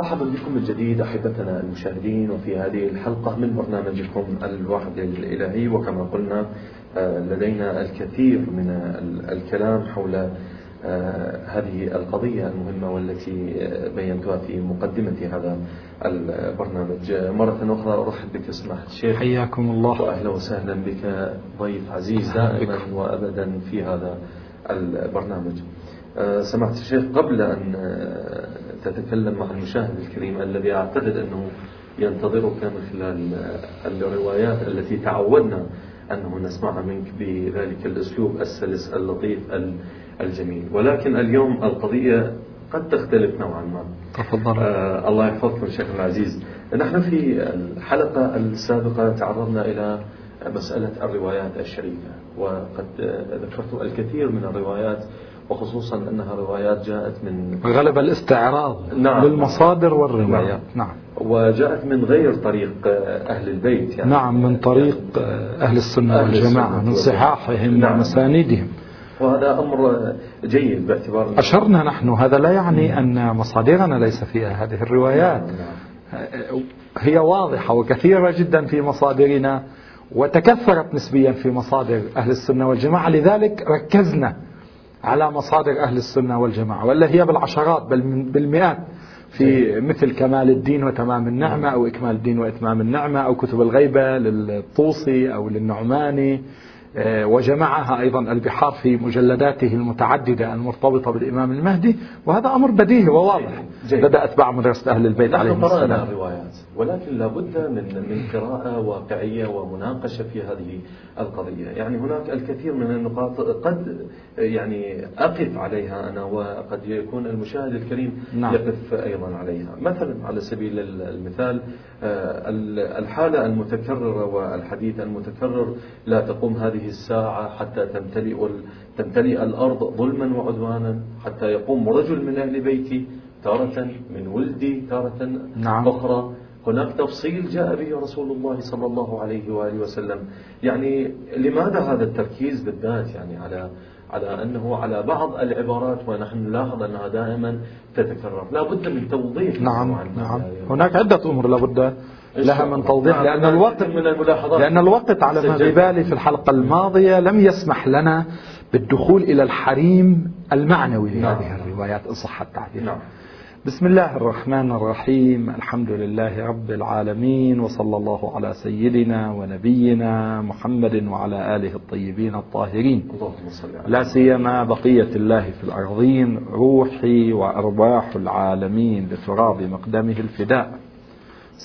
مرحبا بكم من جديد أحبتنا المشاهدين وفي هذه الحلقة من برنامجكم الوعد الإلهي. وكما قلنا آه، لدينا الكثير من الكلام حول آه، هذه القضية المهمة والتي آه، بينتها في مقدمة هذا البرنامج. مرة أخرى أرحب بك سماحة الشيخ. حياكم الله. وأهلا وسهلا بك ضيف عزيز دائما وأبدا في هذا البرنامج. سماحة الشيخ قبل أن تتكلم مع المشاهد الكريم الذي أعتقد أنه ينتظرك من خلال الروايات التي تعودنا أنه نسمعها منك بذلك الأسلوب السلس اللطيف الجميل. ولكن اليوم القضية قد تختلف نوعا ما. تفضل. آه الله يحفظكم شيخ العزيز. نحن في الحلقة السابقة تعرضنا إلى مسألة الروايات الشريفة وقد ذكرت الكثير من الروايات وخصوصا أنها روايات جاءت من غلب الاستعراض نعم. للمصادر والروايات. نعم, نعم. وجاءت من غير طريق أهل البيت يعني. نعم من طريق أهل السنة أهل والجماعة من صحاحهم نعم. ومساندهم. وهذا أمر جيد باعتبار أشرنا نحن. هذا لا يعني أن مصادرنا ليس فيها هذه الروايات. نعم. نعم. هي واضحة وكثيرة جدا في مصادرنا وتكثرت نسبيا في مصادر أهل السنة والجماعة. لذلك ركزنا على مصادر أهل السنة والجماعة ولا هي بالعشرات بل بالمئات في مثل كمال الدين وتمام النعمة أو إكمال الدين وإتمام النعمة أو كتب الغيبة للطوسي أو للنعماني. آه، وجمعها أيضا البحار في مجلداته المتعددة المرتبطة بالإمام المهدي وهذا أمر بديهي وواضح. لدى أتباع مدرسة أهل البيت عليهم السلام. الروايات ولكن لابد من من قراءة واقعية ومناقشة في هذه القضية يعني هناك الكثير من النقاط قد يعني أقف عليها أنا وقد يكون المشاهد الكريم نعم. يقف أيضا عليها مثلا على سبيل المثال آه، الحالة المتكررة والحديث المتكرر لا تقوم هذه الساعة حتى تمتلئ تمتلئ الأرض ظلما وعدوانا حتى يقوم رجل من أهل بيتي تارة من ولدي تارة نعم. أخرى هناك تفصيل جاء به رسول الله صلى الله عليه وآله وسلم. يعني لماذا هذا التركيز بالذات يعني على على أنه على بعض العبارات ونحن نلاحظ أنها دائما تتكرر؟ لا بد من توضيح. نعم نعم. هناك عدة أمور لا بد لها من توضيح نعم لأن الوقت من الملاحظات. لأن الوقت على ما ببالي في الحلقة الماضية لم يسمح لنا بالدخول إلى الحريم المعنوي لهذه نعم. الروايات إن صح التعبير. نعم. بسم الله الرحمن الرحيم. الحمد لله رب العالمين وصلى الله على سيدنا ونبينا محمد وعلى آله الطيبين الطاهرين. لا سيما بقية الله في الأرضين روحي وأرواح العالمين لتراب مقدمه الفداء.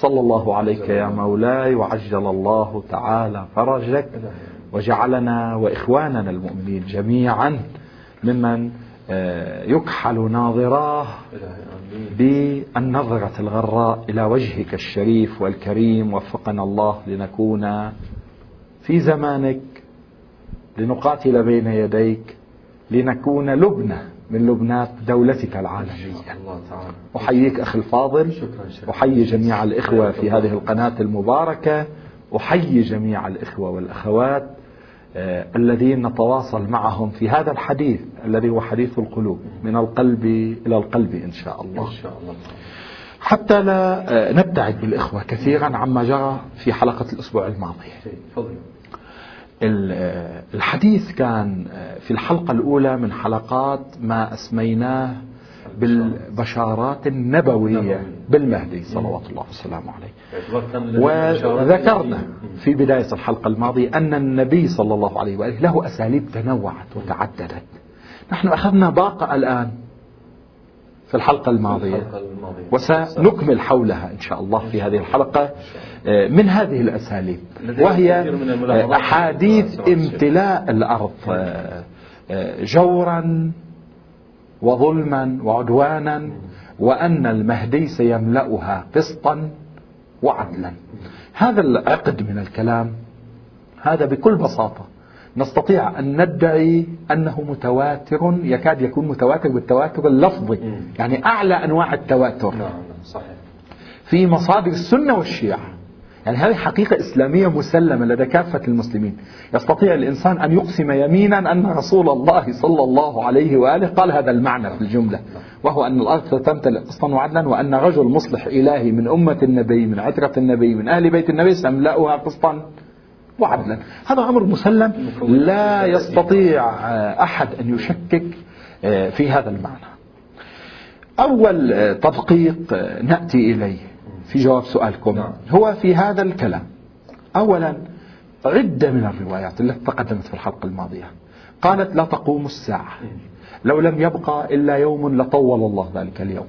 صلى الله عليك يا مولاي وعجل الله تعالى فرجك وجعلنا وإخواننا المؤمنين جميعا ممن يكحل ناظراه بالنظرة الغراء إلى وجهك الشريف والكريم وفقنا الله لنكون في زمانك لنقاتل بين يديك لنكون لبنة من لبنات دولتك العالمية. أحييك أخي الفاضل. أحيي جميع الإخوة في هذه القناة المباركة. أحيي جميع الإخوة والأخوات. آه، الذين نتواصل معهم في هذا الحديث الذي هو حديث القلوب من القلب إلى القلب إن شاء الله, إن شاء الله. حتى لا آه، نبتعد بالإخوة كثيرا عما جرى في حلقة الأسبوع الماضي. آه، الحديث كان في الحلقة الأولى من حلقات ما أسميناه بالبشارات النبوية. بالمهدي صلوات الله وسلامه عليه. وذكرنا في بداية الحلقة الماضية أن النبي صلى الله عليه وآله له أساليب تنوعت وتعددت. نحن أخذنا باقة الآن في الحلقة الماضية. وسنكمل حولها إن شاء الله في هذه الحلقة آه، من هذه الأساليب. وهي أحاديث امتلاء الأرض آه، آه، جورا وظلما وعدوانا. وأن المهدي سيملأها قسطا وعدلا. هذا العقد من الكلام هذا بكل بساطة. نستطيع أن ندعي أنه متواتر يكاد يكون متواتر بالتواتر اللفظي. يعني أعلى أنواع التواتر. نعم، صحيح. في مصادر السنة والشيعة. يعني هذه حقيقة إسلامية مسلمة لدى كافة المسلمين؟ يستطيع الإنسان أن يقسم يمينا أن رسول الله صلى الله عليه وآله قال هذا المعنى في الجملة وهو أن الأرض ستمتلئ قسطا وعدلا وأن رجل مصلح إلهي من أمة النبي من عترة النبي من أهل بيت النبي سيملأها قسطا وعدلا. هذا أمر مسلم لا يستطيع أحد أن يشكك في هذا المعنى. أول تدقيق نأتي إليه. في جواب سؤالكم. نعم. هو في هذا الكلام أولا عدة من الروايات التي تقدمت في الحلقة الماضية. قالت لا تقوم الساعة. لو لم يبقى إلا يوم لطول الله ذلك اليوم.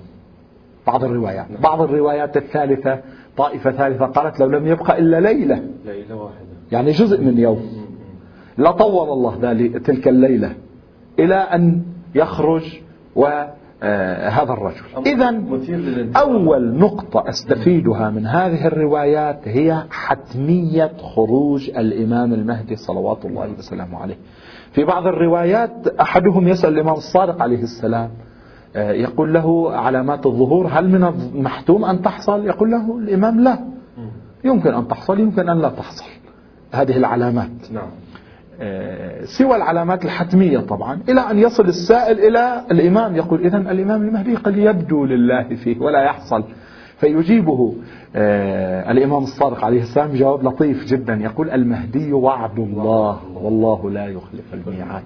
بعض الروايات. نعم. بعض الروايات الثالثة طائفة ثالثة قالت لو لم يبقى إلا ليلة. ليلة واحدة. يعني جزء من يوم. لطول الله ذلك تلك الليلة. إلى أن يخرج و هذا الرجل. إذا أول نقطة أستفيدها من هذه الروايات هي حتمية خروج الإمام المهدي صلوات الله وسلامه عليه. في بعض الروايات أحدهم يسأل الإمام الصادق عليه السلام آه يقول له علامات الظهور هل من المحتوم أن تحصل؟ يقول له الإمام لا. يمكن أن تحصل يمكن أن لا تحصل. هذه العلامات. نعم. آه، سوى العلامات الحتمية طبعا. إلى أن يصل السائل إلى الإمام يقول إذا الإمام المهدي قد يبدو لله فيه ولا يحصل. فيجيبه آه الإمام الصادق عليه السلام جواب لطيف جدا. يقول المهدي وعد الله والله لا يخلف الميعاد.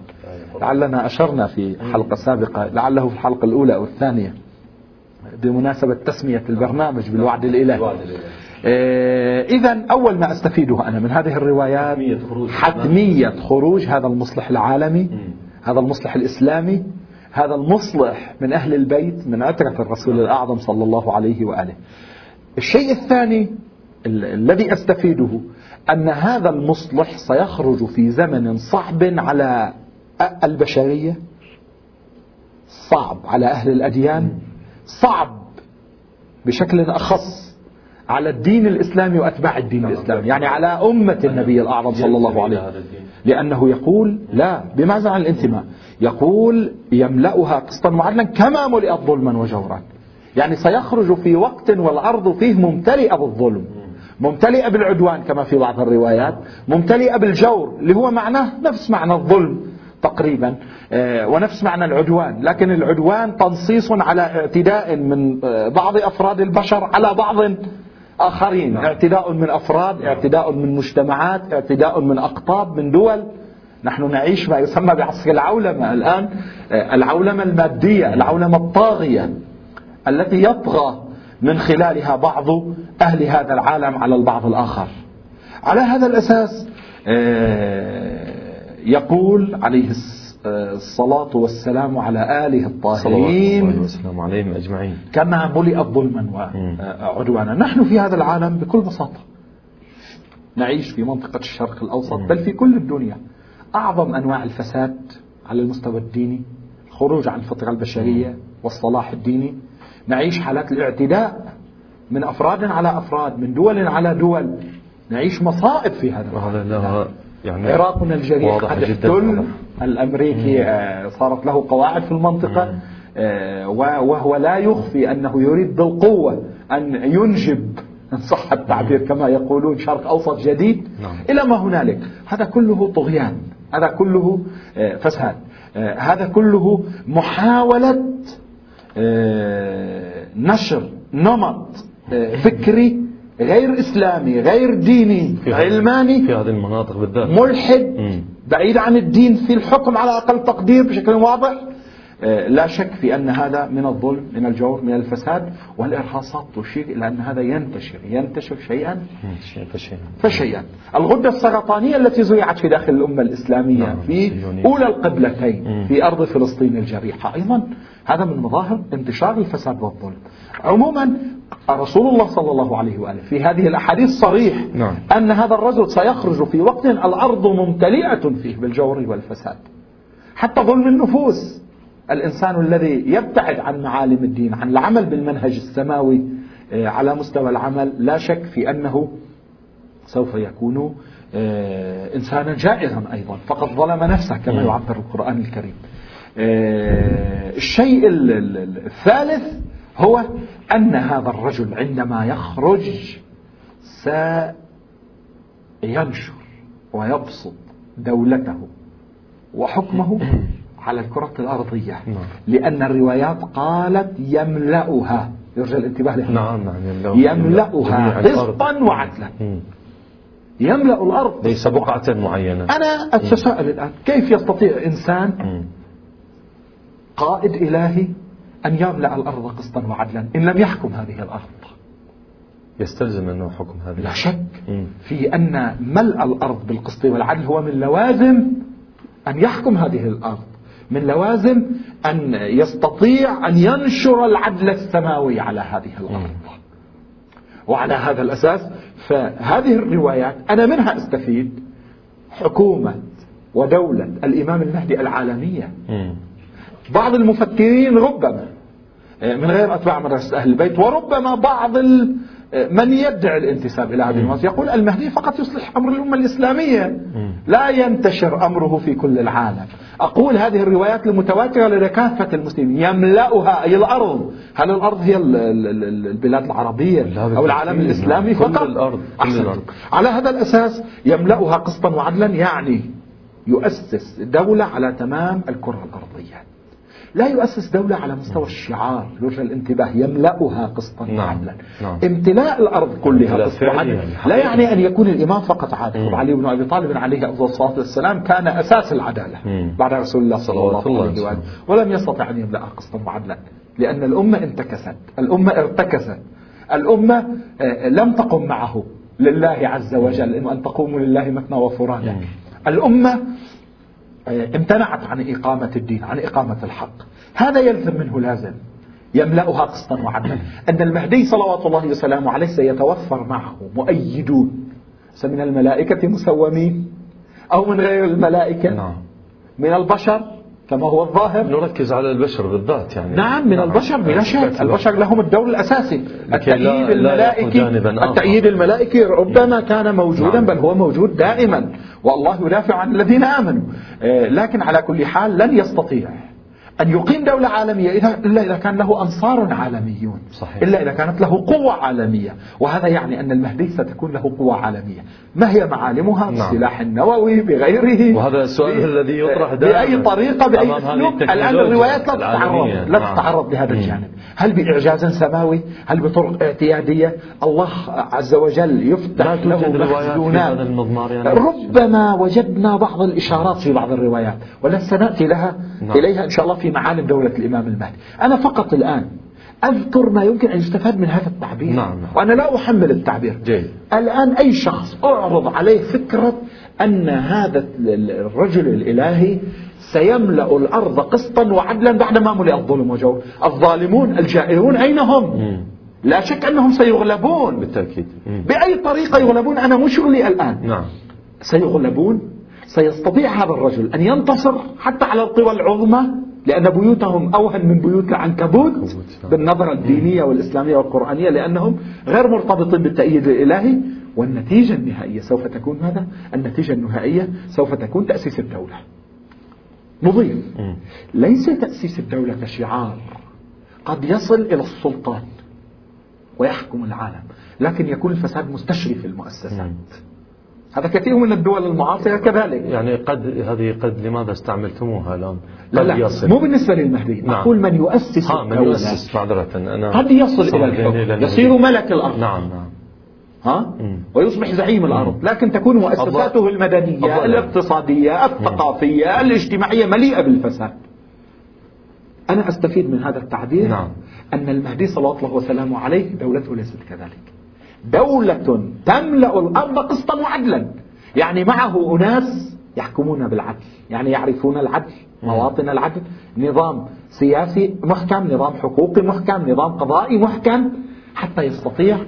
لعلنا أشرنا في حلقة سابقة لعله في الحلقة الأولى أو الثانية بمناسبة تسمية البرنامج بالوعد الإلهي. آه، إذا أول ما أستفيده أنا من هذه الروايات حتمية خروج, حتمية خروج هذا المصلح العالمي هذا المصلح الإسلامي هذا المصلح من أهل البيت من عترة الرسول الأعظم صلى الله عليه وآله. الشيء الثاني الذي أستفيده أن هذا المصلح سيخرج في زمن صعب على البشرية صعب على أهل الأديان صعب بشكل أخص على الدين الإسلامي وأتباع الدين الإسلامي يعني على أمة النبي الأعظم صلى الله عليه وسلم. لأنه يقول لا بماذا عن الانتماء يقول يملأها قسطا معدلا كما ملئت ظلما وجورا. يعني سيخرج في وقت والأرض فيه ممتلئة بالظلم ممتلئة بالعدوان كما في بعض الروايات ممتلئة بالجور اللي هو معناه نفس معنى الظلم تقريبا آه، ونفس معنى العدوان. لكن العدوان تنصيص على اعتداء من آه، بعض أفراد البشر على بعض آخرين. نعم. اعتداء من أفراد اعتداء من مجتمعات اعتداء من أقطاب من دول. نحن نعيش ما يسمى بعصر العولمة الآن آه، العولمة المادية العولمة الطاغية التي يطغى من خلالها بعض أهل هذا العالم على البعض الآخر. على هذا الأساس آه، يقول عليه السلام الصلاة والسلام على آله الطاهرين. صلى والسلام عليهم أجمعين. كما ملئت ظلما وعدوانا نحن في هذا العالم بكل بساطة. نعيش في منطقة الشرق الأوسط بل في كل الدنيا. أعظم أنواع الفساد على المستوى الديني الخروج عن الفطرة البشرية والصلاح الديني. نعيش حالات الاعتداء من أفراد على أفراد من دول على دول. نعيش مصائب في هذا العالم. يعني عراقنا الجريح قد احتل. الأمريكي آه، صارت له قواعد في المنطقة آه، وهو لا يخفي أنه يريد بالقوة أن ينجب إن صح التعبير كما يقولون شرق أوسط جديد نعم. إلى ما هنالك. هذا كله طغيان. هذا كله آه، فساد. هذا كله محاولة نشر نمط فكري غير إسلامي غير ديني في علماني في هذه المناطق بالذات ملحد. بعيد عن الدين في الحكم على أقل تقدير بشكل واضح لا شك في أن هذا من الظلم من الجور من الفساد والإرهاصات. تشير إلى أن هذا ينتشر ينتشر شيئا. فشيئا. فشيئا الغدة السرطانية التي زرعت في داخل الأمة الإسلامية نعم. في أولى القبلتين في أرض فلسطين الجريحة. أيضا هذا من مظاهر انتشار الفساد والظلم. عموما رسول الله صلى الله عليه وآله في هذه الأحاديث صريح نعم. أن هذا الرجل سيخرج في وقت الأرض ممتلئة فيه بالجور والفساد. حتى ظلم النفوس. الإنسان الذي يبتعد عن معالم الدين عن العمل بالمنهج السماوي آه، على مستوى العمل لا شك في أنه سوف يكون آه، إنسانا جائرا أيضا. فقد ظلم نفسه كما. يعبر القرآن الكريم. آه، الشيء الثالث هو أن هذا الرجل عندما يخرج سينشر ويبسط دولته وحكمه على الكرة الأرضية. نعم. لأن الروايات قالت يملأها. يرجى الانتباه لها. نعم نعم يملأها. قسطا وعدلا. يملأ الأرض. ليس بقعة معينة. أنا أتساءل الآن. كيف يستطيع إنسان قائد إلهي أن يملأ الأرض قسطا وعدلا؟ إن لم يحكم هذه الأرض. يستلزم أنه حكم هذه لا شك في أن ملء الأرض بالقسط والعدل هو من لوازم أن يحكم هذه الأرض. من لوازم أن يستطيع أن ينشر العدل السماوي على هذه الأرض. وعلى هذا الأساس فهذه الروايات أنا منها أستفيد حكومة ودولة الإمام المهدي العالمية. بعض المفكرين ربما من غير أتباع مدرسة أهل البيت وربما بعض من يدعي الانتساب إلى هذه المدرسة يقول المهدي فقط يصلح أمر الأمة الإسلامية. لا ينتشر أمره في كل العالم. أقول هذه الروايات المتواترة لكافة المسلمين. يملأها أي الأرض. هل الأرض هي البلاد العربية أو العالم الإسلامي فقط؟ كل الأرض, كل الأرض. على هذا الأساس يملأها قسطا وعدلا يعني يؤسس دولة على تمام الكرة الأرضية. لا يؤسس دولة على مستوى الشعار. يرجى الانتباه يملأها قسطا نعم. وعدلا نعم. امتلاء الأرض كلها قسطا يعني لا يعني أن يكون الإمام فقط عادل. علي بن أبي طالب عليه أفضل الصلاة والسلام كان أساس العدالة. بعد رسول الله صلى الله عليه وسلم. ولم يستطع أن يملأها قسطا وعدلا لأن الأمة انتكست. الأمة ارتكست. الأمة آه، لم تقم معه لله عز وجل. أن تقوموا لله مثنى وفرادا الأمة امتنعت عن إقامة الدين عن إقامة الحق. هذا يلزم منه لازم. يملأها قسطا وعدلا. أن المهدي صلوات الله وسلامه عليه سيتوفر معه مؤيدون. من الملائكة مسومين؟ أو من غير الملائكة؟ نعم. من البشر؟ كما هو الظاهر. نركز على البشر بالذات يعني. نعم من نعم. البشر بلا شك البشر لهم الدور الأساسي. التأييد الملائكي التأييد الملائكي ربما كان موجودا نعم. بل هو موجود دائما. والله يدافع عن الذين آمنوا. آه، لكن على كل حال لن يستطيع. أن يقيم دولة عالمية إلا إذا كان له أنصار عالميون صحيح. إلا إذا كانت له قوة عالمية. وهذا يعني أن المهدي ستكون له قوة عالمية. ما هي معالمها؟ نعم. بالسلاح النووي بغيره. وهذا السؤال الذي يطرح بأي طريقة بأي أسلوب. الآن الروايات لا تتعرض لا نعم. تتعرض لهذا الجانب. هل بإعجاز سماوي؟ هل بطرق اعتيادية؟ الله عز وجل يفتح له مخزونات. يعني ربما وجدنا بعض الإشارات في بعض الروايات ولن سنأتي لها نعم. إليها إن شاء الله. في معالم دولة الإمام المهدي أنا فقط الآن أذكر ما يمكن أن يستفاد من هذا التعبير نعم. نعم. وأنا لا أحمل التعبير جيد. الآن أي شخص أعرض عليه فكرة أن هذا الرجل الإلهي سيملأ الأرض قسطا وعدلا بعدما ملئ الظلم وجور الظالمون الجائرون أين هم مم. لا شك أنهم سيغلبون بالتأكيد مم. بأي طريقة يغلبون أنا مش شغلي الآن نعم. سيغلبون سيستطيع هذا الرجل أن ينتصر حتى على القوى العظمى لأن بيوتهم أوهن من بيوت العنكبوت نعم. بالنظرة الدينية والإسلامية والقرآنية لأنهم غير مرتبطين بالتأييد الإلهي. والنتيجة النهائية سوف تكون ماذا؟ النتيجة النهائية سوف تكون تأسيس الدولة. نضيف ليس تأسيس الدولة كشعار. قد يصل إلى السلطان ويحكم العالم لكن يكون الفساد مستشري في المؤسسات. هذا كثير من الدول المعاصرة كذلك. يعني قد هذه قد لماذا استعملتموها الآن؟ لا لا يصل. مو بالنسبة للمهدي. نعم. أقول من يؤسس ها من يؤسس معذرة أنا قد يصل إلى الحكم. يصير ملك الأرض. نعم نعم. ها؟ ويصبح زعيم الأرض. لكن تكون مؤسساته المدنية الاقتصادية الثقافية الاجتماعية مليئة بالفساد. أنا أستفيد من هذا التعبير نعم. أن المهدي صلى الله وسلامه عليه دولته ليست كذلك. دولة تملأ الأرض قسطا وعدلا. يعني معه أناس يحكمون بالعدل يعني يعرفون العدل مواطن العدل. نظام سياسي محكم نظام حقوقي محكم نظام قضائي محكم حتى يستطيع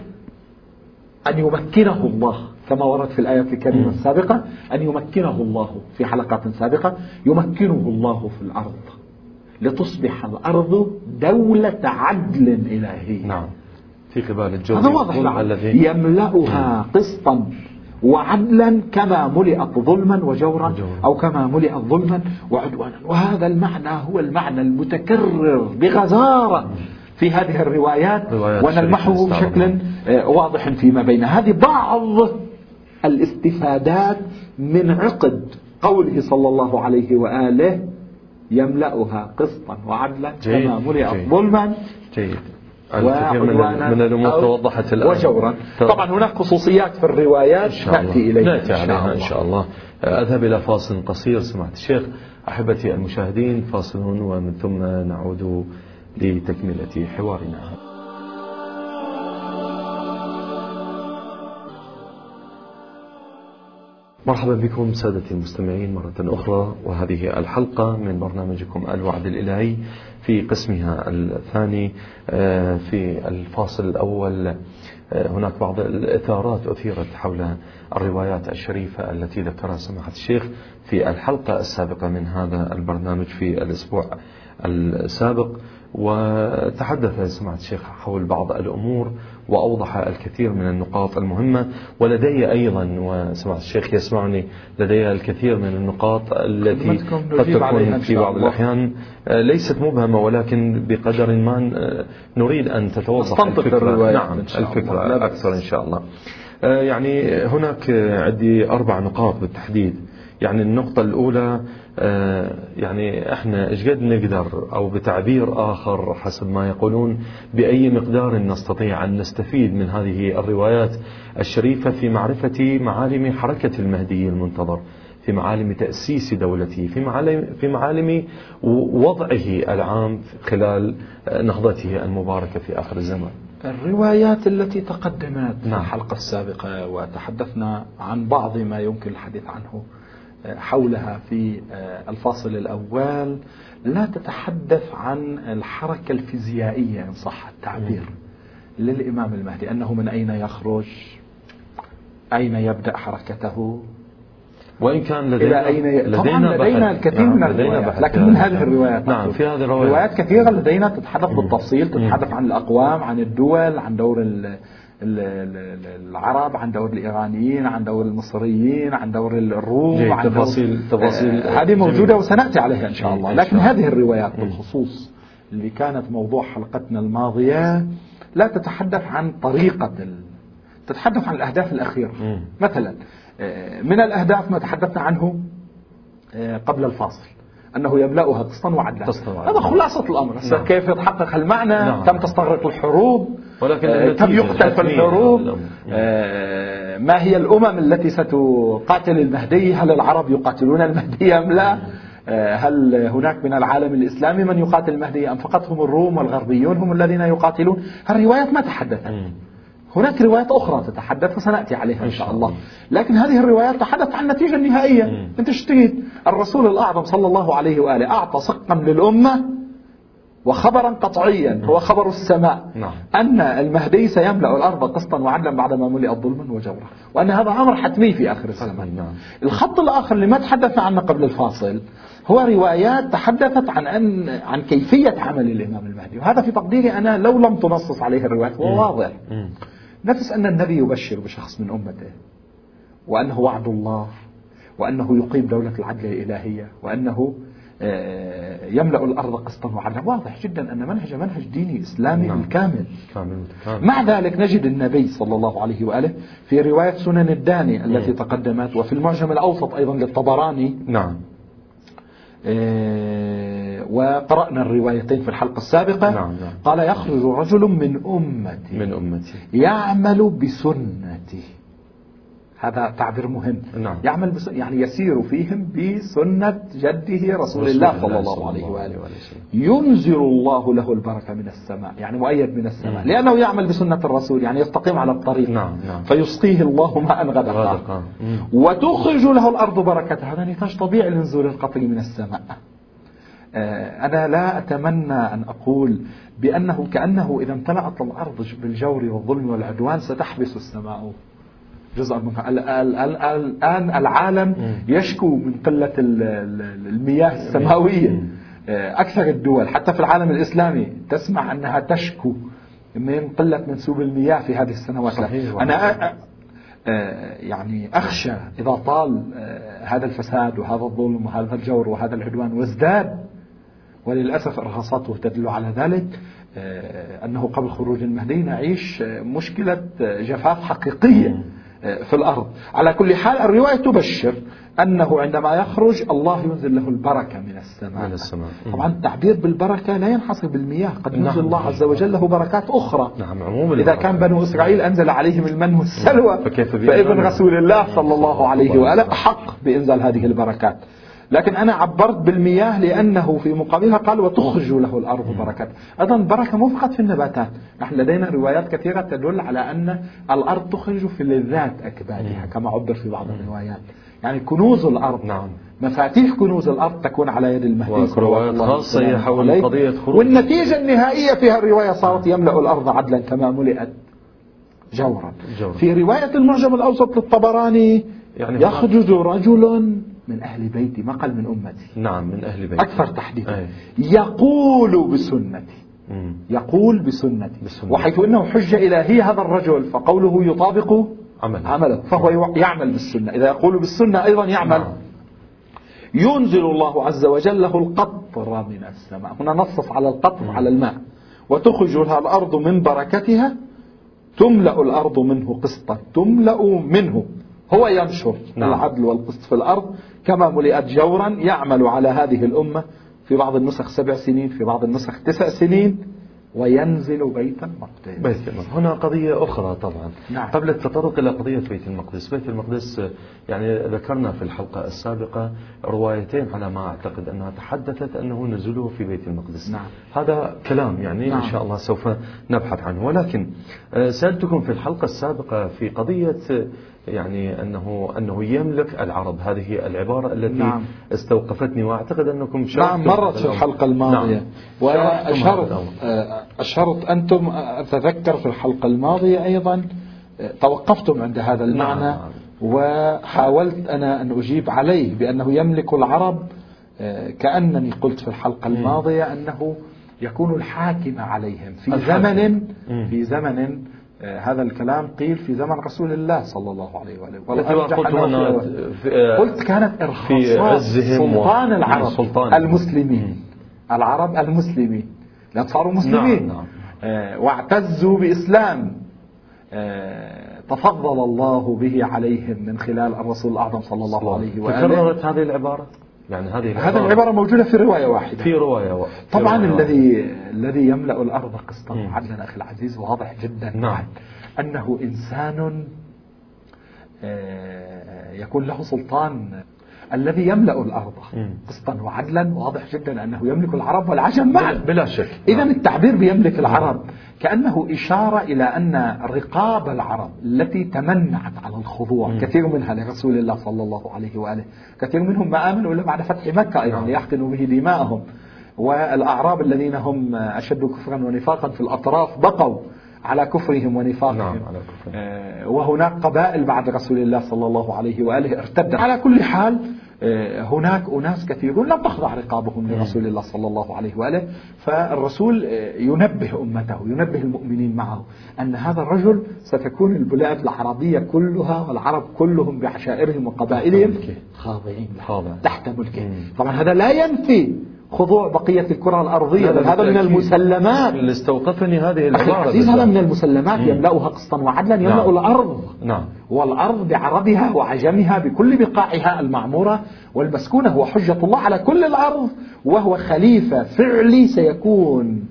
أن يمكنه الله كما ورد في الآية الكريمة السابقة أن يمكنه الله في حلقات سابقة يمكنه الله في الأرض. لتصبح الأرض دولة عدل إلهي نعم. في قبال الجو هذا واضح الذي يملأها قسطا وعدلا كما ملئت ظلما وجورا أو كما ملئت ظلما وعدوانا. وهذا المعنى هو المعنى المتكرر بغزارة في هذه الروايات ونلمحه بشكل آه، واضح فيما بين هذه بعض الاستفادات من عقد قوله صلى الله عليه وآله يملأها قسطا وعدلا كما ملئت ظلما. جيد. الكثير من, الأمور توضحت الآن. وجورا. طبعا هناك خصوصيات في الروايات ناتي إليها نأتي عليها إن شاء الله. أذهب إلى فاصل قصير سمعت الشيخ. أحبتي المشاهدين فاصل ومن ثم نعود لتكملة حوارنا. مرحبا بكم سادتي المستمعين مرة أخرى وهذه الحلقة من برنامجكم الوعد الإلهي في قسمها الثاني آه، في الفاصل الأول. آه، هناك بعض الإثارات أثيرت حول الروايات الشريفة التي ذكرها سماحة الشيخ في الحلقة السابقة من هذا البرنامج في الأسبوع السابق. وتحدث سماحة الشيخ حول بعض الأمور وأوضح الكثير من النقاط المهمة ولدي أيضا وسماحة الشيخ يسمعني لدي الكثير من النقاط التي قد تكون في بعض الأحيان. آه، ليست مبهمة ولكن بقدر ما آه، نريد أن تتوضح الفكرة. نعم الفكرة أكثر إن شاء الله. آه، يعني هناك عندي أربع نقاط بالتحديد. يعني النقطة الأولى يعني إحنا إيش قد نقدر أو بتعبير آخر حسب ما يقولون بأي مقدار نستطيع أن نستفيد من هذه الروايات الشريفة في معرفة معالم حركة المهدي المنتظر في معالم تأسيس دولته في معالم, في معالم وضعه العام خلال نهضته المباركة في آخر الزمان الروايات التي تقدمت في نعم. الحلقة السابقة وتحدثنا عن بعض ما يمكن الحديث عنه حولها في آه، الفاصل الأول. لا تتحدث عن الحركة الفيزيائية إن صح التعبير للإمام المهدي أنه من أين يخرج؟ أين يبدأ حركته؟ وإن كان لدينا أين ي... لدينا, طبعا لدينا الكثير نعم من الروايات لكن من هذه الروايات نعم في هذه الروايات. روايات كثيرة لدينا تتحدث بالتفصيل تتحدث عن الأقوام عن الدول عن دور العرب عن دور الإيرانيين عن دور المصريين عن دور الروم عن تفاصيل تفاصيل آه، هذه موجودة وسنأتي عليها إن شاء الله. لكن هذه الروايات بالخصوص اللي كانت موضوع حلقتنا الماضية لا تتحدث عن طريقة. تتحدث عن الأهداف الأخيرة. مثلا آه، من الأهداف ما تحدثنا عنه آه، قبل الفاصل. أنه يملأها قسطا وعدلا هذا خلاصة الأمر. نعم. كيف يتحقق المعنى؟ نعم. تم تستغرق الحروب. ولكن آه تم يقتل في الحروب. آه ما هي الأمم التي ستقاتل المهدي؟ هل العرب يقاتلون المهدي أم لا؟ آه هل هناك من العالم الإسلامي من يقاتل المهدي أم فقط؟ هم الروم والغربيون هم الذين يقاتلون. الروايات ما تحدثت. هناك روايات أخرى تتحدث وسنأتي عليها إن شاء الله. لكن هذه الروايات تحدث عن النتيجة النهائية. أنت اشتهيت الرسول الأعظم صلى الله عليه وآله أعطى سقا للأمة وخبرا قطعيا هو خبر السماء. نعم. أن المهدي سيملأ الأرض قسطا وعدلا بعدما ملئت ظلما وجورا وأن هذا أمر حتمي في آخر الزمان. نعم. الخط الآخر اللي ما تحدثنا عنه قبل الفاصل هو روايات تحدثت عن أن عن كيفية عمل الإمام المهدي. وهذا في تقديري أنا لو لم تنصص عليه الروايات هو واضح. نفس أن النبي يبشر بشخص من أمته وأنه وعد الله. وأنه يقيم دولة العدل الإلهية وأنه آه، يملأ الأرض قسطا وعدلا واضح جدا أن منهج منهج ديني إسلامي نعم. بالكامل كامل. كامل. مع ذلك نجد النبي صلى الله عليه وآله في رواية سنن الداني التي نعم. تقدمت وفي المعجم الأوسط أيضا للطبراني نعم آه، وقرأنا الروايتين في الحلقة السابقة نعم نعم. قال يخرج رجل من أمتي من أمتي يعمل بسنتي هذا تعبير مهم. نعم. يعمل بس يعني يسير فيهم بسنة جده رسول, رسول الله صلى الله عليه وآله. ينزل الله له البركة من السماء يعني مؤيد من السماء. نعم. لأنه يعمل بسنة الرسول يعني يستقيم على الطريق. نعم. نعم. فيسقيه الله ماء غدقا وتخرج له الأرض بركة هذا نتاج طبيعي لنزول القطر من السماء. آه، أنا لا أتمنى أن أقول بأنه كأنه إذا امتلأت الأرض بالجور والظلم والعدوان ستحبس السماء. جزء منها. الآن العالم يشكو من قلة المياه السماوية. آه، أكثر الدول حتى في العالم الإسلامي تسمع أنها تشكو من قلة منسوب المياه في هذه السنوات. صحيح أنا آه، يعني أخشى إذا طال آه، هذا الفساد وهذا الظلم وهذا الجور وهذا العدوان وازداد. وللأسف إرهاصاته تدل على ذلك. أنه قبل خروج المهدي نعيش مشكلة جفاف حقيقية. في الأرض. على كل حال الرواية تبشر أنه عندما يخرج الله ينزل له البركة من السماء, من السماء. طبعا التعبير بالبركة لا ينحصر بالمياه. قد ينزل نعم. الله عز وجل له بركات أخرى. نعم عموما. إذا كان بنو إسرائيل أنزل عليهم المن والسلوى فابن رسول الله صلى الله عليه وآله أحق بإنزال هذه البركات. لكن أنا عبرت بالمياه لأنه في مقابلها قال وتخرج له الأرض بركات أيضا بركة مو فقط في النباتات. نحن لدينا روايات كثيرة تدل على أن الأرض تخرج في لذات أكبادها كما عبر في بعض الروايات. يعني كنوز الأرض نعم. مفاتيح كنوز الأرض تكون على يد المهدي الله عليه حول قضية خروج والنتيجة النهائية في الرواية صارت يملأ الأرض عدلا كما ملئت جورا. جورا. في رواية المعجم الأوسط للطبراني يعني يخرج رجل من أهل بيتي ما قال من أمتي. نعم من أهل بيتي. أكثر تحديدا. يقول بسنتي. يقول بسنتي. بسنتي. وحيث أنه حجة إلهية هذا الرجل فقوله يطابق عمل. عمله فهو يعمل بالسنة. إذا يقول بالسنة أيضا يعمل. نعم. ينزل الله عز وجل له القطر من السماء. هنا نصف على القطر على الماء. وتخرج لها الأرض من بركتها تملأ الأرض منه قسطا. تملأ منه. هو ينشر نعم. العدل والقسط في الأرض. كما ملئت جورا يعمل على هذه الأمة في بعض النسخ سبع سنين في بعض النسخ تسع سنين وينزل بيت المقدس بيت المقدس هنا قضية أخرى طبعا نعم. قبل التطرق إلى قضية بيت المقدس بيت المقدس يعني ذكرنا في الحلقة السابقة روايتين على ما أعتقد أنها تحدثت أنه نزوله في بيت المقدس نعم. هذا كلام يعني نعم. إن شاء الله سوف نبحث عنه ولكن آه، سألتكم في الحلقة السابقة في قضية يعني أنه أنه يملك العرب هذه العبارة التي نعم. استوقفتني وأعتقد أنكم نعم مرت في الحلقة الماضية. نعم. وأشرت أشرت أنتم أتذكر في الحلقة الماضية أيضا توقفتم عند هذا المعنى نعم. وحاولت أنا أن أجيب عليه بأنه يملك العرب. آه، كأنني قلت في الحلقة الماضية أنه يكون الحاكم عليهم في زمن في زمن هذا الكلام قيل في زمن رسول الله صلى الله عليه وآله. قلت, قلت كانت إرهاصات سلطان العرب سلطان. المسلمين. العرب المسلمين. لأن صاروا مسلمين. نعم. نعم. آه، واعتزوا بإسلام. آه، تفضل الله به عليهم من خلال الرسول الأعظم صلى الله عليه وآله. تكررت هذه العبارة؟ يعني هذه هذه العبارة موجودة في رواية واحدة. في رواية واحدة. طبعا رواية الذي الذي يملأ الأرض قسطا. وعدلا أخي العزيز واضح جدا. نعم. أنه إنسان آه، يكون له سلطان الذي يملأ الأرض. قسطا وعدلا واضح جدا أنه يملك العرب والعجم معا بلا شك. إذا نعم. التعبير بيملك العرب. كأنه إشارة إلى أن رقاب العرب التي تمنعت على الخضوع م. كثير منها لرسول الله صلى الله عليه وآله كثير منهم ما آمنوا إلا بعد فتح مكة أيضا نعم. ليحقنوا به دماءهم. والأعراب الذين هم أشد كفرا ونفاقا في الأطراف بقوا. على كفرهم ونفاقهم. نعم على كفرهم. آه وهناك قبائل بعد رسول الله صلى الله عليه وآله ارتدت. على كل حال آه، هناك أناس كثيرون لم تخضع رقابهم لرسول الله صلى الله عليه وآله. فالرسول آه، ينبه أمته ينبه المؤمنين معه أن هذا الرجل ستكون البلاد العربية كلها والعرب كلهم بعشائرهم وقبائلهم خاضعين تحت ملكه. طبعا هذا لا ينفي خضوع بقية الكرة الأرضية هذا من المسلمات. اللي استوقفني هذه العبارة هذا من المسلمات يملأها قسطا وعدلا يملأ نعم. الأرض. نعم. والأرض بعربها وعجمها بكل بقاعها المعمورة. والمسكونة هو حجة الله على كل الأرض وهو خليفة فعلي سيكون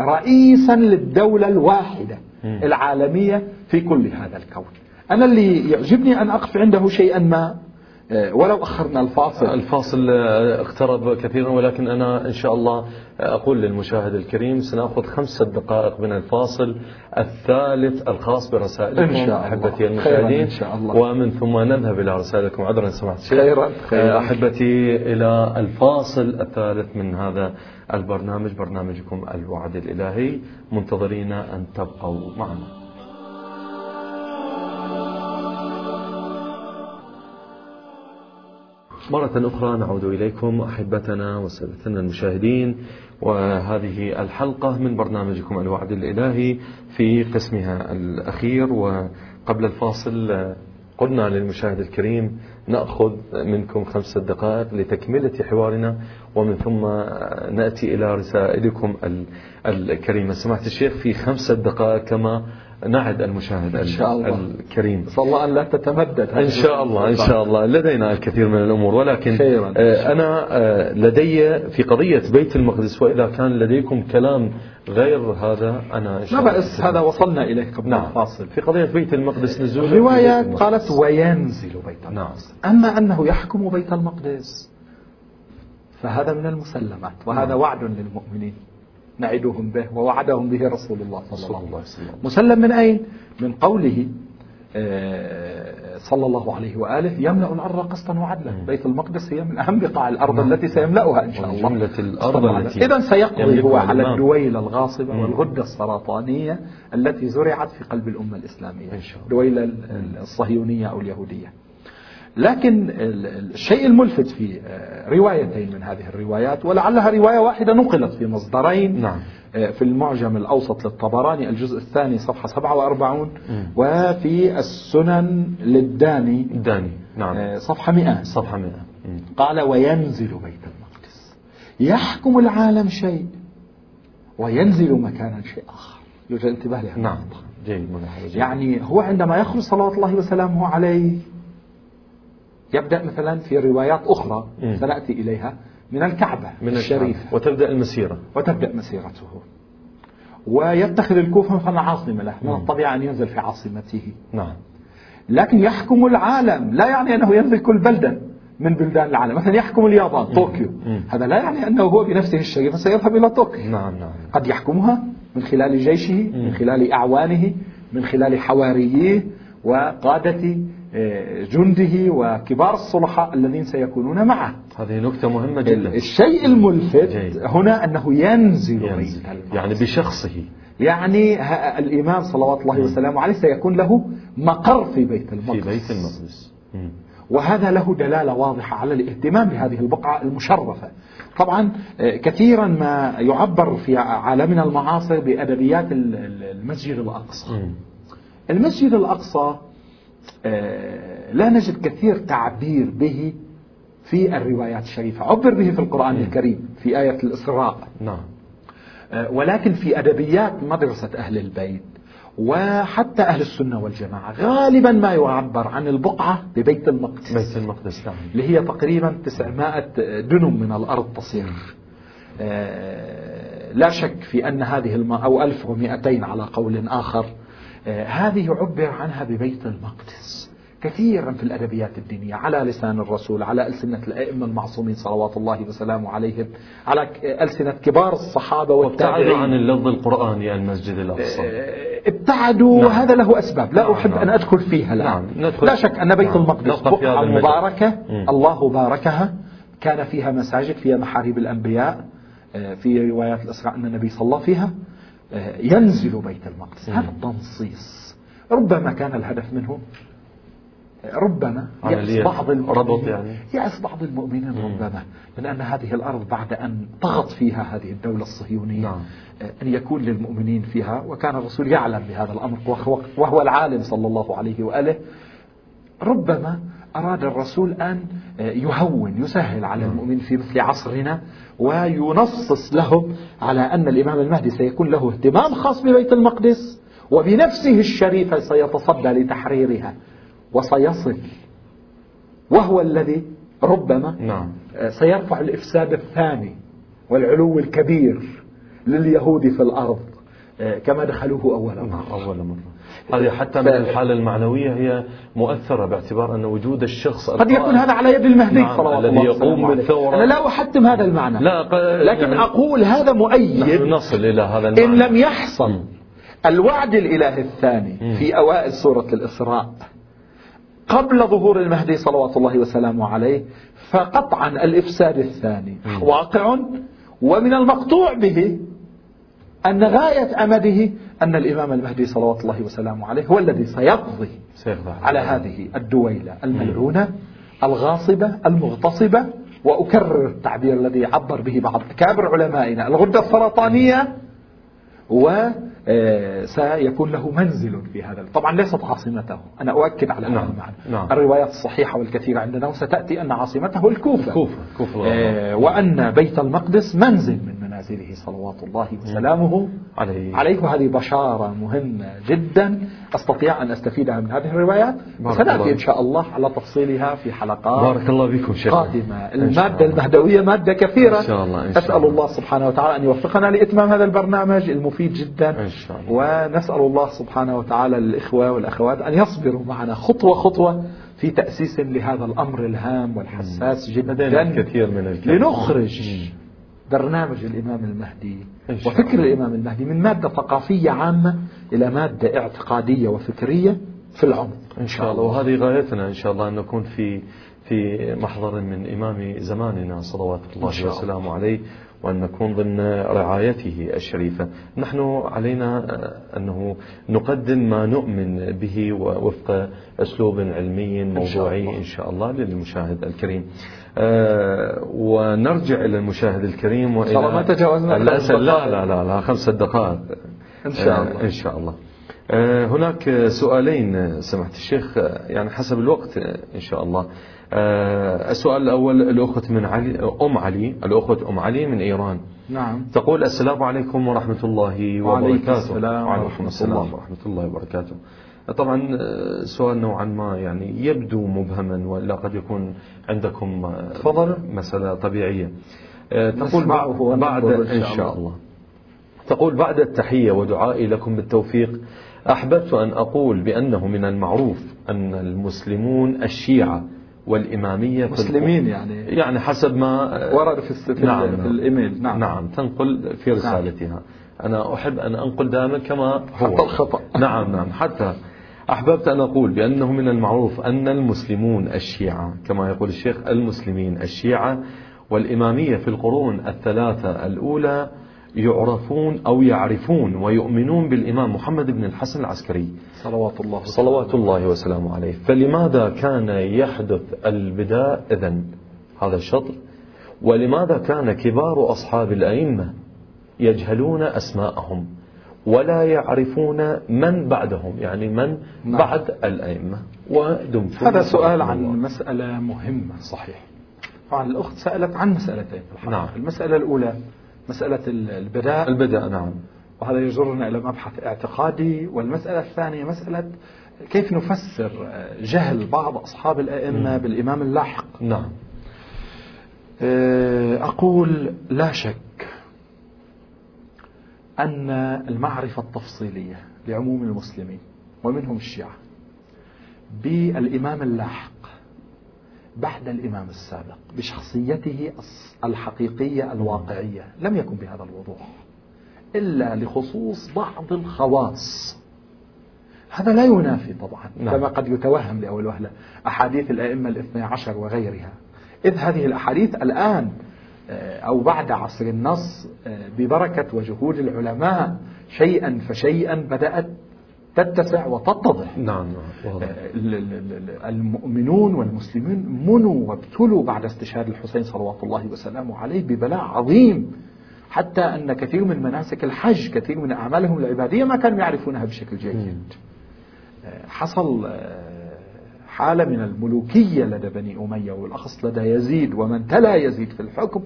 رئيسا للدولة الواحدة العالمية في كل هذا الكون. أنا اللي يعجبني أن أقف عنده شيئا ما. ولو أخرنا الفاصل الفاصل آه، اقترب كثيرا ولكن أنا إن شاء الله آه، أقول للمشاهد الكريم سنأخذ خمسة دقائق من الفاصل الثالث الخاص برسائلكم إن شاء الله. أحبتي المشاهدين إن شاء الله. ومن ثم نذهب إلى رسائلكم عذرا سمحت خيرا, خيرا. أحبتي إلى الفاصل الثالث من هذا البرنامج برنامجكم الوعد الإلهي منتظرين أن تبقوا معنا مرة أخرى نعود إليكم أحبتنا وسادتنا المشاهدين وهذه الحلقة من برنامجكم الوعد الإلهي في قسمها الأخير وقبل الفاصل قلنا للمشاهد الكريم نأخذ منكم خمسة دقائق لتكملة حوارنا ومن ثم نأتي إلى رسائلكم الكريمة. سمعت الشيخ في خمسة دقائق كما نعد المشاهد إن شاء الله. الكريم. صلى الله أن لا تتمدد إن شاء الله إن شاء الله. لدينا الكثير من الأمور ولكن خيرا. آه، أنا آه، لدي في قضية بيت المقدس وإذا كان لديكم كلام غير هذا أنا إن شاء لا بأس هذا وصلنا إليه قبل نعم. الفاصل في قضية بيت المقدس نزول الرواية قالت وينزل بيت المقدس. نعم. أما أنه يحكم بيت المقدس فهذا من المسلمات وهذا نعم. وعد للمؤمنين. نعدهم به ووعدهم به رسول الله صلى الله عليه وسلم. مسلم من أين؟ من قوله آه، صلى الله عليه وآله يملأ الأرض قسطا وعدلا. بيت المقدس هي من أهم بقاع الأرض نعم. التي سيملأها إن شاء الله. جملة الأرض التي إذا سيقضي هو على الدويلة الغاصبة والغدة السرطانية التي زرعت في قلب الأمة الإسلامية. الدويلة الصهيونية أو اليهودية. لكن الشيء الملفت في آه، روايتين من هذه الروايات ولعلها رواية واحدة نقلت في مصدرين نعم. آه، في المعجم الأوسط للطبراني الجزء الثاني صفحة 47 وفي السنن للداني. الداني نعم. آه، صفحة 100 صفحة 100 قال وينزل بيت المقدس. يحكم العالم شيء وينزل مكانا شيء آخر. يوجد انتباه لهذا. نعم. جيد. يعني هو عندما يخرج صلوات الله وسلامه عليه يبدأ مثلا في روايات أخرى سنأتي إليها من الكعبة من الشريفة. وتبدأ المسيرة. وتبدأ مسيرته. ويتخذ الكوفة مثلا عاصمة له من الطبيعة أن ينزل في عاصمته. نعم. لكن يحكم العالم لا يعني أنه ينزل كل بلدة من بلدان العالم. مثلا يحكم اليابان طوكيو. هذا لا يعني أنه هو بنفسه الشريف سيذهب إلى طوكيو. نعم نعم. قد يحكمها من خلال جيشه من خلال أعوانه من خلال حواريه وقادة جنده وكبار الصلحاء الذين سيكونون معه. هذه نكتة مهمة جدا. الشيء الملفت جيد. هنا أنه ينزل, ينزل. يعني بشخصه. يعني الإمام صلوات الله وسلامه عليه سيكون له مقر في بيت المقدس. في بيت المقدس. وهذا له دلالة واضحة على الاهتمام بهذه البقعة المشرفة. طبعا آه، كثيرا ما يعبر في عالمنا المعاصر بأدبيات المسجد الأقصى. المسجد الأقصى لا نجد كثير تعبير به في الروايات الشريفة عبر به في القرآن الكريم في آية الإسراء. نعم. آه، ولكن في أدبيات مدرسة أهل البيت وحتى أهل السنة والجماعة غالبا ما يعبر عن البقعة ببيت المقدس بيت المقدس نعم. اللي هي تقريبا 900 دنم من الأرض تصير. آه، لا شك في أن هذه. أو 1200 على قول آخر. آه، هذه عبر عنها ببيت المقدس. كثيرا في الأدبيات الدينية على لسان الرسول على ألسنة الأئمة المعصومين صلوات الله وسلامه عليهم على ألسنة كبار الصحابة والتابعين. عن اللفظ القرآني المسجد الأقصى. آه، ابتعدوا نعم. وهذا له أسباب. لا نعم أحب نعم. أن أدخل فيها الآن. نعم. لا شك أن بيت نعم. المقدس بقعة مباركة. الله باركها. كان فيها مساجد فيها محاريب الأنبياء آه، في روايات الإسراء أن النبي صلى فيها. ينزل بيت المقدس هذا التنصيص ربما كان الهدف منه ربما يأس بعض المؤمنين يعني. يأس بعض المؤمنين ربما من أن هذه الأرض بعد أن طغت فيها هذه الدولة الصهيونية نعم. أن يكون للمؤمنين فيها وكان الرسول يعلم بهذا الأمر وهو العالم صلى الله عليه وآله ربما أراد الرسول أن يهون يسهل على نعم. المؤمن في مثل عصرنا وينصص لهم على أن الإمام المهدي سيكون له اهتمام خاص ببيت المقدس وبنفسه الشريفة سيتصدى لتحريرها وسيصل وهو الذي ربما نعم. سيرفع الإفساد الثاني والعلو الكبير لليهود في الأرض كما دخلوه أول مرة أول مرة هذه حتى من الحالة المعنوية هي مؤثرة باعتبار أن وجود الشخص قد يكون هذا على يد المهدي نعم الله عليه. يقوم بالثورة. أنا لا أحتم هذا المعنى. لا لكن يعني أقول هذا مؤيد نصل إلى هذا المعنى. إن لم يحصل الوعد الإلهي الثاني في أوائل سورة الإسراء قبل ظهور المهدي صلوات الله وسلامه عليه فقطعا الإفساد الثاني واقع ومن المقطوع به أن غاية أمده أن الإمام المهدي صلوات الله وسلامه عليه هو الذي سيقضي على هذه الدويلة الملعونة الغاصبة المغتصبة وأكرر التعبير الذي عبر به بعض كابر علمائنا الغدة السرطانية وسيكون له منزل في هذا طبعا ليست عاصمته أنا أؤكد على هذا نعم. المعنى نعم. الروايات الصحيحة والكثيرة عندنا وستأتي أن عاصمته الكوفة, الكوفة. الكوفة. آه وأن بيت المقدس منزل من منازله صلوات الله وسلامه عليه, عليه وهذه بشارة مهمة جدا. أستطيع أن أستفيدها من هذه الروايات. وسنأتي إن شاء الله على تفصيلها في حلقات بارك الله بكم شيخ قادمة. المادة المهدوية مادة كثيرة. إن شاء الله إن شاء أسأل الله. سبحانه وتعالى أن يوفقنا لإتمام هذا البرنامج المفيد جدا. إن شاء الله. ونسأل الله سبحانه وتعالى للإخوة والأخوات أن يصبروا معنا خطوة خطوة في تأسيس لهذا الأمر الهام والحساس جدا. كثير من الكلام. لنخرج برنامج الإمام المهدي وفكر الإمام المهدي من مادة ثقافية عامة إلى مادة اعتقادية وفكرية في العمق إن شاء الله. وهذه غايتنا إن شاء الله أن نكون في في محضر من إمام زماننا صلوات الله. وسلامه عليه. وأن نكون ضمن رعايته الشريفة. نحن علينا أنه نقدم ما نؤمن به وفق أسلوب علمي موضوعي إن شاء الله للمشاهد الكريم. أه ونرجع إلى المشاهد الكريم وإلى ما تجاوزنا لا لا لا لا خمسة دقائق. إن شاء الله. أه إن شاء الله. هناك سؤالين سمحت الشيخ يعني حسب الوقت إن شاء الله. آه، السؤال الأول الأخت من علي أم علي الأخت أم علي من إيران. نعم. تقول السلام عليكم ورحمة الله وبركاته. السلام وعليكم السلام ورحمة الله وبركاته. طبعا آه، سؤال نوعا ما يعني يبدو مبهما ولا قد يكون عندكم آه، تفضل. مسألة طبيعية. تقول بعد إن شاء الله. تقول بعد التحية ودعائي لكم بالتوفيق. أحببت أن أقول بأنه من المعروف أن المسلمون الشيعة والإمامية مسلمين يعني. يعني حسب ما ورد في, في, نعم في الإيميل. نعم. نعم تنقل في نعم. رسالتها. نعم. أنا أحب أن أنقل دائما كما هو. حتى الخطأ نعم نعم حتى أحببت أن أقول بأنه من المعروف أن المسلمون الشيعة كما يقول الشيخ المسلمين الشيعة والإمامية في القرون الثلاثة الأولى يعرفون أو يعرفون ويؤمنون بالإمام محمد بن الحسن العسكري. صلوات الله صلوات الله وسلامه عليه. فلماذا كان يحدث البداء إذن؟ هذا الشطر ولماذا كان كبار أصحاب الأئمة يجهلون أسماءهم ولا يعرفون من بعدهم؟ يعني من نعم. بعد الأئمة ودمتم هذا سؤال عن مسألة مهمة صحيح. طبعا الأخت سألت عن مسألتين نعم. المسألة الأولى مسألة البداء. البداء نعم. وهذا يجرنا إلى مبحث اعتقادي. والمسألة الثانية مسألة كيف نفسر جهل بعض أصحاب الأئمة م. بالإمام اللاحق. نعم. آه، أقول لا شك أن المعرفة التفصيلية لعموم المسلمين ومنهم الشيعة بالإمام اللاحق بعد الإمام السابق بشخصيته الحقيقية الواقعية. لم يكن بهذا الوضوح. إلا لخصوص بعض الخواص. هذا لا ينافي طبعا نعم. كما قد يتوهم لأول وهلة. أحاديث الأئمة الاثنى عشر وغيرها. إذ هذه الأحاديث الآن آه، أو بعد عصر النص آه، ببركة وجهود العلماء شيئا فشيئا بدأت تتسع وتتضح. نعم, نعم، آه، المؤمنون والمسلمين منوا وابتلوا بعد استشهاد الحسين صلوات الله وسلامه عليه ببلاء عظيم. حتى أن كثير من مناسك الحج كثير من أعمالهم العبادية ما كانوا يعرفونها بشكل جيد. آه، حصل آه، حالة من الملوكية لدى بني أمية والأخص لدى يزيد ومن تلا يزيد في الحكم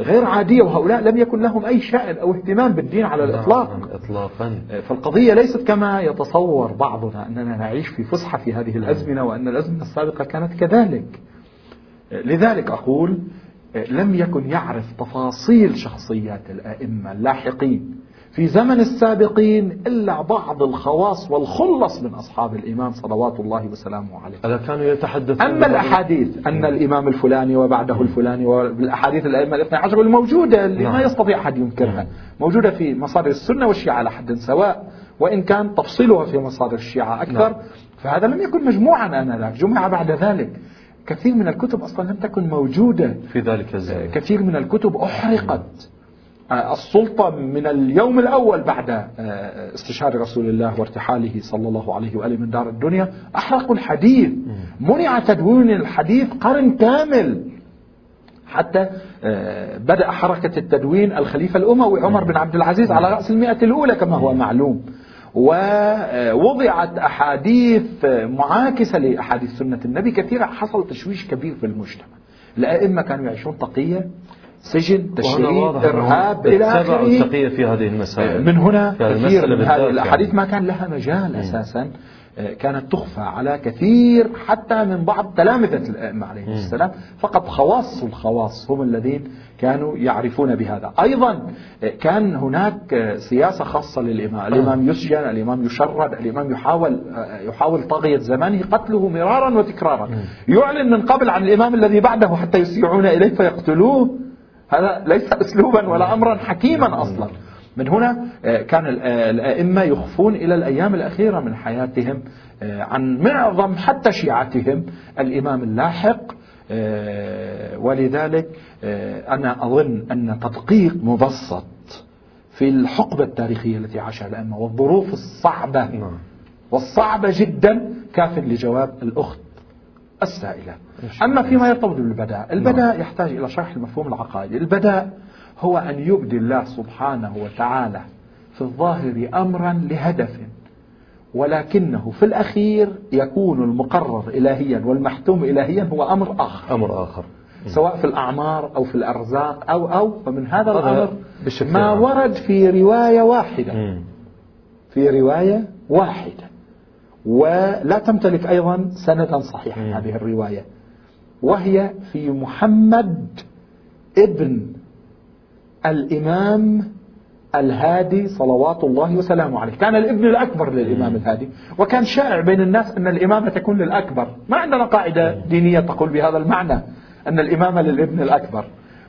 غير عادية وهؤلاء لم يكن لهم أي شأن أو اهتمام بالدين على الإطلاق. نعم، إطلاقا فالقضية ليست كما يتصور بعضنا أننا نعيش في فسحة في هذه الأزمنة وأن الأزمنة السابقة كانت كذلك. لذلك أقول لم يكن يعرف تفاصيل شخصيات الأئمة اللاحقين في زمن السابقين إلا بعض الخواص والخلص من أصحاب الإمام صلوات الله وسلامه عليه. ألا كانوا يتحدثون أما الأحاديث أن الإمام الفلاني وبعده الفلاني والأحاديث الأئمة الاثنى عشر الموجودة اللي ما نعم. يستطيع أحد ينكرها. نعم. موجودة في مصادر السنة والشيعة على حد سواء وإن كان تفصيلها في مصادر الشيعة أكثر. نعم. فهذا لم يكن مجموعا آنذاك جمع بعد ذلك. كثير من الكتب أصلا لم تكن موجودة. في ذلك الزمن. كثير من الكتب أحرقت. السلطة من اليوم الأول بعد آه، استشهاد رسول الله وارتحاله صلى الله عليه وآله من دار الدنيا أحرقوا الحديث. منع تدوين الحديث قرن كامل. حتى آه، بدأ حركة التدوين الخليفة الأموي عمر بن عبد العزيز على رأس المئة الأولى كما هو معلوم. ووضعت أحاديث معاكسة لأحاديث سنة النبي. كثيرة حصل تشويش كبير في المجتمع. الأئمة كانوا يعيشون طقية سجن تشريد إرهاب إلى آخره. في هذه المسائل. من هنا كثير من هذه الأحاديث يعني. ما كان لها مجال أساسا كانت تخفى على كثير حتى من بعض تلامذة الأئمة عليهم السلام. فقط خواص الخواص هم الذين كانوا يعرفون بهذا. أيضا كان هناك سياسة خاصة للإمام. الإمام يسجن الإمام يشرد الإمام يحاول يحاول طاغية زمانه قتله مرارا وتكرارا. يعلن من قبل عن الإمام الذي بعده حتى يسيعون إليه فيقتلوه. هذا ليس أسلوبا ولا أمرا حكيما أصلا من هنا آه، كان آه، الأئمة يخفون إلى الأيام الأخيرة من حياتهم آه، عن معظم حتى شيعتهم الإمام اللاحق ولذلك أنا أظن أن تدقيق مبسط في الحقبة التاريخية التي عاشها الأئمة والظروف الصعبة نعم. والصعبة جدا كاف لجواب الأخت السائلة. أما فيما يرتبط بالبداء البداء. يحتاج إلى شرح المفهوم العقائدي. البداء هو أن يبدي الله سبحانه وتعالى في الظاهر أمرا لهدف ولكنه في الأخير يكون المقرر إلهيا والمحتوم إلهيا هو أمر آخر. أمر آخر. سواء في الأعمار أو في الأرزاق أو أو فمن هذا الأمر ما ورد في رواية واحدة. في رواية واحدة. ولا تمتلك أيضا سندا صحيحا هذه الرواية. وهي في محمد ابن الإمام الهادي صلوات الله وسلامه عليه. كان الابن الأكبر للإمام الهادي. وكان شائع بين الناس أن الإمامة تكون للأكبر. ما عندنا قاعدة دينية تقول بهذا المعنى أن الإمامة للابن الأكبر.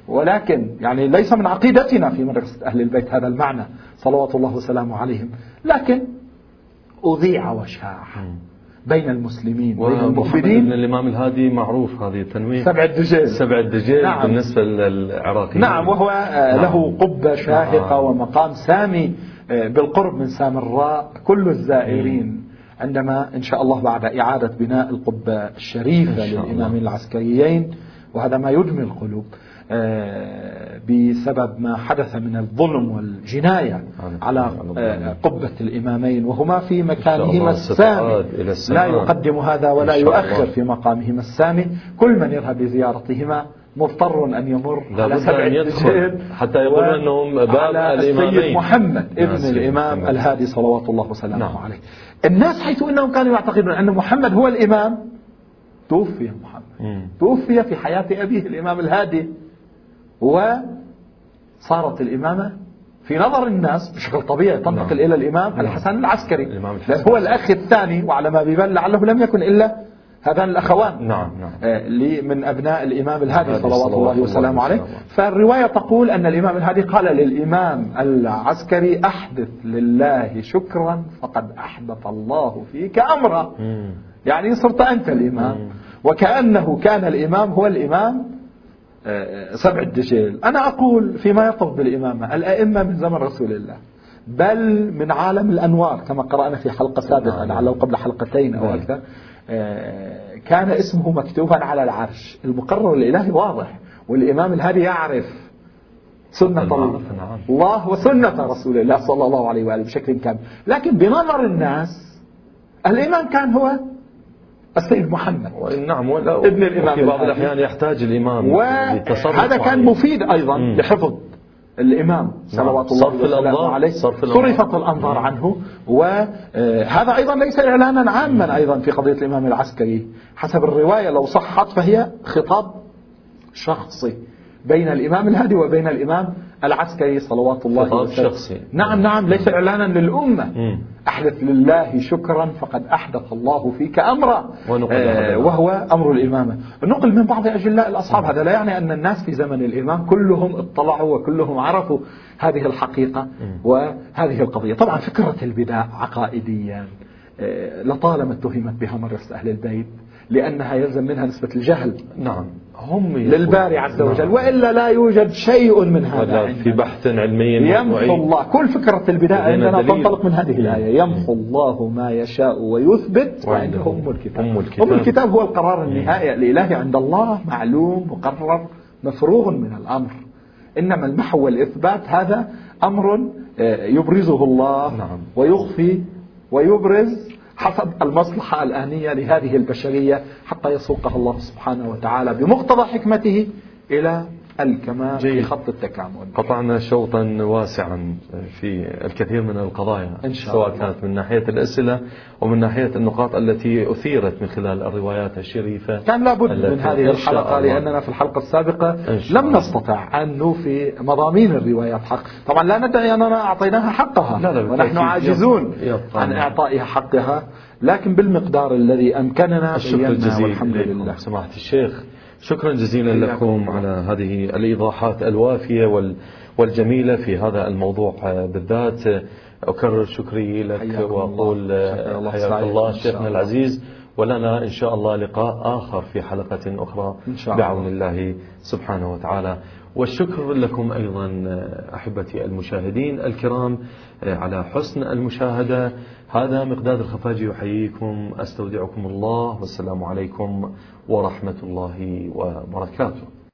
ولكن يعني ليس من عقيدتنا في مدرسة أهل البيت هذا المعنى صلوات الله وسلامه عليهم. لكن أذيع وشاع بين المسلمين بين المؤمنين. الإمام الهادي معروف هذه التنوين سبع الدجيل سبع الدجيل نعم. بالنسبة للعراقيين. نعم وهو آه، نعم. له قبة شاهقة نعم. ومقام سامي آه، بالقرب من سامراء كل الزائرين عندما إن شاء الله بعد إعادة بناء القبة الشريفة للإمامين العسكريين. وهذا ما يدمي القلوب آه، بسبب ما حدث من الظلم والجناية على آه، قبة الإمامين وهما في مكانهما السامي لا يقدم هذا ولا يؤخر في مقامهما السامي كل من يذهب لزيارتهما مضطر أن يمر على سبع الدجيل حتى يقول أنهم باب الإمامين. السيد محمد ابن الإمام الهادي صلوات الله وسلامه نعم. عليه. الناس حيث أنهم كانوا يعتقدون أن محمد هو الإمام توفي محمد. توفي في حياة أبيه الإمام الهادي. وصارت الإمامة في نظر الناس بشكل طبيعي تنتقل نعم. إلى الإمام نعم. الحسن العسكري. الإمام الحسن هو الأخ الثاني وعلى ما بيبان لعله لم يكن إلا هذان الأخوان. نعم نعم. آه من أبناء الإمام الهادي صلوات الله وسلامه عليه. فالرواية تقول أن الإمام الهادي قال للإمام العسكري أحدث لله شكرا فقد أحدث الله فيك أمرا. يعني صرت أنت الإمام. وكأنه كان الإمام هو الإمام سبع الدجيل أنا أقول فيما يرتبط بالإمامة الأئمة من زمن رسول الله بل من عالم الأنوار كما قرأنا في حلقة سابقة لعله قبل حلقتين أو أكثر آه، كان اسمه مكتوبا على العرش. المقرر الإلهي واضح والإمام الهادي يعرف سنة الله, الله وسنة رسول الله صلى الله عليه وآله بشكل كامل. لكن بنظر الناس الإمام كان هو السيد محمد. نعم ولا ابن الإمام في بعض الأحيان يحتاج الإمام وهذا كان مفيد أيضا مم. لحفظ الإمام صلوات الله وسلامه عليه. صرفت الأنظار عنه. وهذا أيضا ليس إعلانا عاما أيضا في قضية الإمام العسكري. حسب الرواية لو صحت فهي خطاب شخصي بين الإمام الهادي وبين الإمام العسكري صلوات الله وسلامه شخصي. نعم نعم ليس إعلانا للأمة. أحدث لله شكرا فقد أحدث الله فيك أمرا. آه وهو أمر الإمامة. نقل من بعض أجلاء الأصحاب. هذا لا يعني أن الناس في زمن الإمام كلهم اطلعوا وكلهم عرفوا هذه الحقيقة وهذه القضية. طبعا فكرة البداء عقائديا. آه لطالما اتهمت بها مرة أهل البيت لأنها يلزم منها نسبة الجهل. نعم. هم للباري عز وجل نعم. وإلا لا يوجد شيء من هذا. في بحث علمي يمحو الله. كل فكرة البداية عندنا تنطلق من هذه الآية. يمحو الله ما يشاء ويثبت وعنده أم الكتاب. أم الكتاب, أم الكتاب هو القرار النهائي الإلهي عند الله معلوم مقرر مفروغ من الأمر. إنما المحو والإثبات هذا أمر آه، يبرزه الله نعم. ويخفي ويبرز حسب المصلحة الآنية لهذه البشرية حتى يسوقها الله سبحانه وتعالى بمقتضى حكمته إلى الكمال في خط التكامل. قطعنا شوطا واسعا في الكثير من القضايا إن شاء سواء الله. كانت من ناحية الأسئلة ومن ناحية النقاط التي أثيرت من خلال الروايات الشريفة كان لابد من هذه الحلقة لأننا في الحلقة السابقة لم نستطع أن نوفي مضامين الروايات حق. طبعا لا ندعي أننا أعطيناها حقها. لا لا ونحن عاجزون عن إعطائها حقها لكن بالمقدار الذي أمكننا الشكر الجزيل والحمد لله. سماحة الشيخ شكرا جزيلا لكم على هذه الإيضاحات الوافية والجميلة في هذا الموضوع بالذات. أكرر شكري لك وأقول حياك الله شيخنا العزيز. ولنا إن شاء الله لقاء آخر في حلقة أخرى إن شاء الله. بعون الله سبحانه وتعالى. والشكر لكم أيضا أحبتي المشاهدين الكرام على حسن المشاهدة. هذا مقداد الخفاجي يحييكم أستودعكم الله والسلام عليكم ورحمة الله وبركاته.